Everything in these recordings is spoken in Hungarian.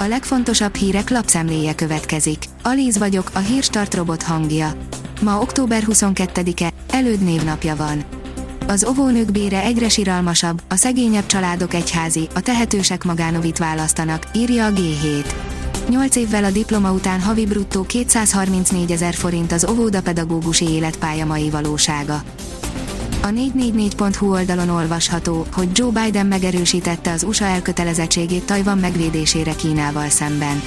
A legfontosabb hírek lapszemléje következik. Alíz vagyok, a hírstart robot hangja. Ma október 22-e, előd névnapja van. Az ovónők bére egyre siralmasabb, a szegényebb családok egyházi, a tehetősek magánovit választanak, írja a G7. 8 évvel a diploma után havi bruttó 234 ezer forint az óvodapedagógusi életpálya mai valósága. A 444.hu oldalon olvasható, hogy Joe Biden megerősítette az USA elkötelezettségét Tajvan megvédésére Kínával szemben.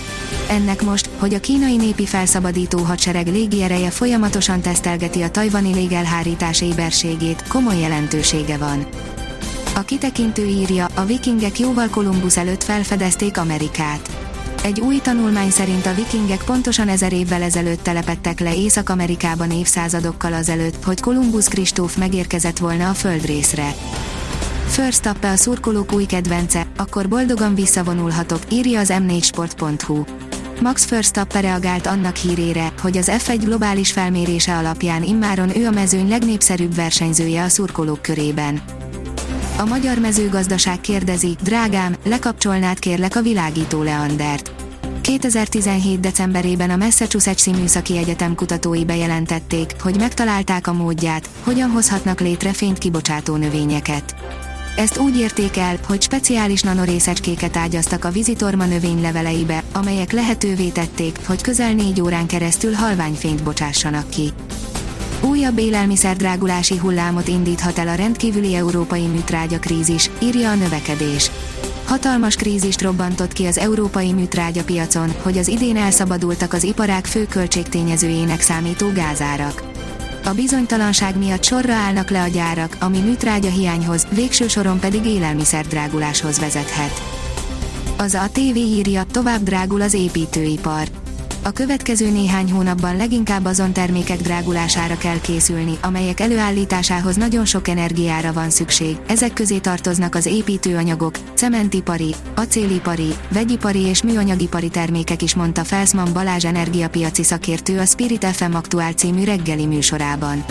Ennek most, hogy a kínai népi felszabadító hadsereg légiereje folyamatosan tesztelgeti a tajvani légelhárítás éberségét, komoly jelentősége van. A kitekintő írja, a vikingek jóval Kolumbusz előtt felfedezték Amerikát. Egy új tanulmány szerint a vikingek pontosan ezer évvel ezelőtt telepettek le Észak-Amerikában évszázadokkal azelőtt, hogy Kolumbusz Kristóf megérkezett volna a földrészre. First up a szurkolók új kedvence, akkor boldogan visszavonulhatok, írja az m4sport.hu. Max Verstappen reagált annak hírére, hogy az F1 globális felmérése alapján immáron ő a mezőny legnépszerűbb versenyzője a szurkolók körében. A magyar mezőgazdaság kérdezi, drágám, lekapcsolnád kérlek a világító Leandert. 2017. decemberében a Massachusetts Műszaki Egyetem kutatói bejelentették, hogy megtalálták a módját, hogyan hozhatnak létre fényt kibocsátó növényeket. Ezt úgy érték el, hogy speciális nanorészecskéket ágyaztak a vizitorma növény leveleibe, amelyek lehetővé tették, hogy közel 4 órán keresztül halványfényt bocsássanak ki. Újabb élelmiszerdrágulási hullámot indíthat el a rendkívüli európai műtrágya krízis, írja a növekedés. Hatalmas krízist robbantott ki az európai műtrágya piacon, hogy az idén elszabadultak az iparák fő költségtényezőjének számító gázárak. A bizonytalanság miatt sorra állnak le a gyárak, ami műtrágya hiányhoz, végső soron pedig élelmiszerdráguláshoz vezethet. Az a TV írja, tovább drágul az építőipar a következő néhány hónapban leginkább azon termékek drágulására kell készülni, amelyek előállításához nagyon sok energiára van szükség. Ezek közé tartoznak az építőanyagok, cementipari, acélipari, vegyipari és műanyagipari termékek is mondta Felszman Balázs energiapiaci szakértő a Spirit FM Aktuál című reggeli műsorában.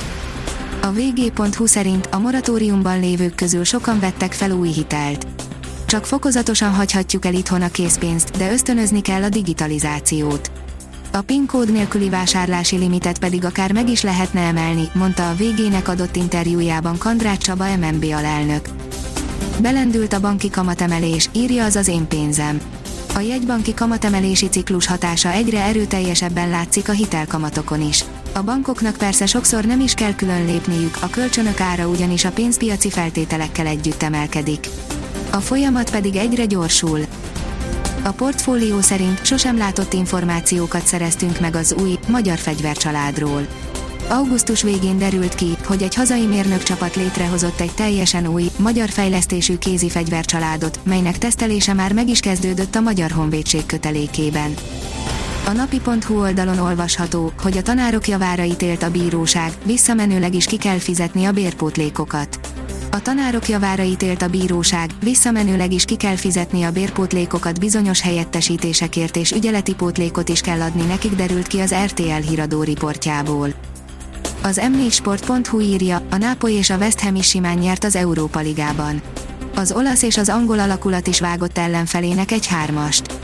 A vg.hu szerint a moratóriumban lévők közül sokan vettek fel új hitelt. Csak fokozatosan hagyhatjuk el itthon a készpénzt, de ösztönözni kell a digitalizációt a PIN kód nélküli vásárlási limitet pedig akár meg is lehetne emelni, mondta a végének adott interjújában Kandrát Csaba MNB alelnök. Belendült a banki kamatemelés, írja az az én pénzem. A jegybanki kamatemelési ciklus hatása egyre erőteljesebben látszik a hitelkamatokon is. A bankoknak persze sokszor nem is kell külön lépniük, a kölcsönök ára ugyanis a pénzpiaci feltételekkel együtt emelkedik. A folyamat pedig egyre gyorsul. A portfólió szerint sosem látott információkat szereztünk meg az új, magyar fegyvercsaládról. Augusztus végén derült ki, hogy egy hazai mérnök csapat létrehozott egy teljesen új, magyar fejlesztésű kézi fegyvercsaládot, melynek tesztelése már meg is kezdődött a Magyar Honvédség kötelékében. A napi.hu oldalon olvasható, hogy a tanárok javára ítélt a bíróság, visszamenőleg is ki kell fizetni a bérpótlékokat. A tanárok javára ítélt a bíróság, visszamenőleg is ki kell fizetni a bérpótlékokat bizonyos helyettesítésekért és ügyeleti pótlékot is kell adni nekik derült ki az RTL híradó riportjából. Az m4sport.hu írja, a Nápoly és a West Ham is simán nyert az Európa Ligában. Az olasz és az angol alakulat is vágott ellenfelének egy hármast.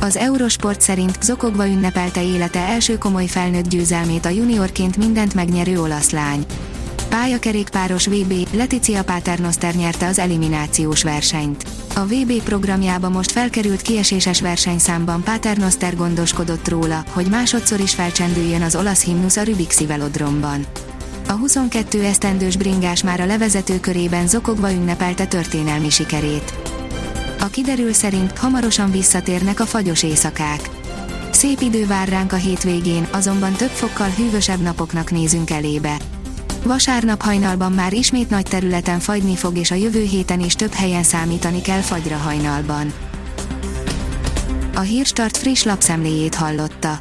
Az Eurosport szerint zokogva ünnepelte élete első komoly felnőtt győzelmét a juniorként mindent megnyerő olasz lány. Pályakerékpáros VB, Leticia Paternoster nyerte az eliminációs versenyt. A VB programjába most felkerült kieséses versenyszámban Paternoster gondoskodott róla, hogy másodszor is felcsendüljön az olasz himnusz a Rubik velodromban. A 22 esztendős bringás már a levezető körében zokogva ünnepelte történelmi sikerét. A kiderül szerint hamarosan visszatérnek a fagyos éjszakák. Szép idő vár ránk a hétvégén, azonban több fokkal hűvösebb napoknak nézünk elébe. Vasárnap hajnalban már ismét nagy területen fagyni fog és a jövő héten is több helyen számítani kell fagyra hajnalban. A Hírstart friss lapszemléjét hallotta.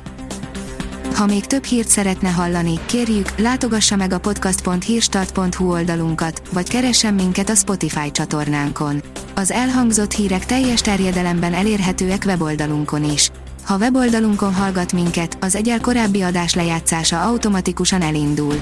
Ha még több hírt szeretne hallani, kérjük, látogassa meg a podcast.hírstart.hu oldalunkat, vagy keressen minket a Spotify csatornánkon. Az elhangzott hírek teljes terjedelemben elérhetőek weboldalunkon is. Ha weboldalunkon hallgat minket, az egyel korábbi adás lejátszása automatikusan elindul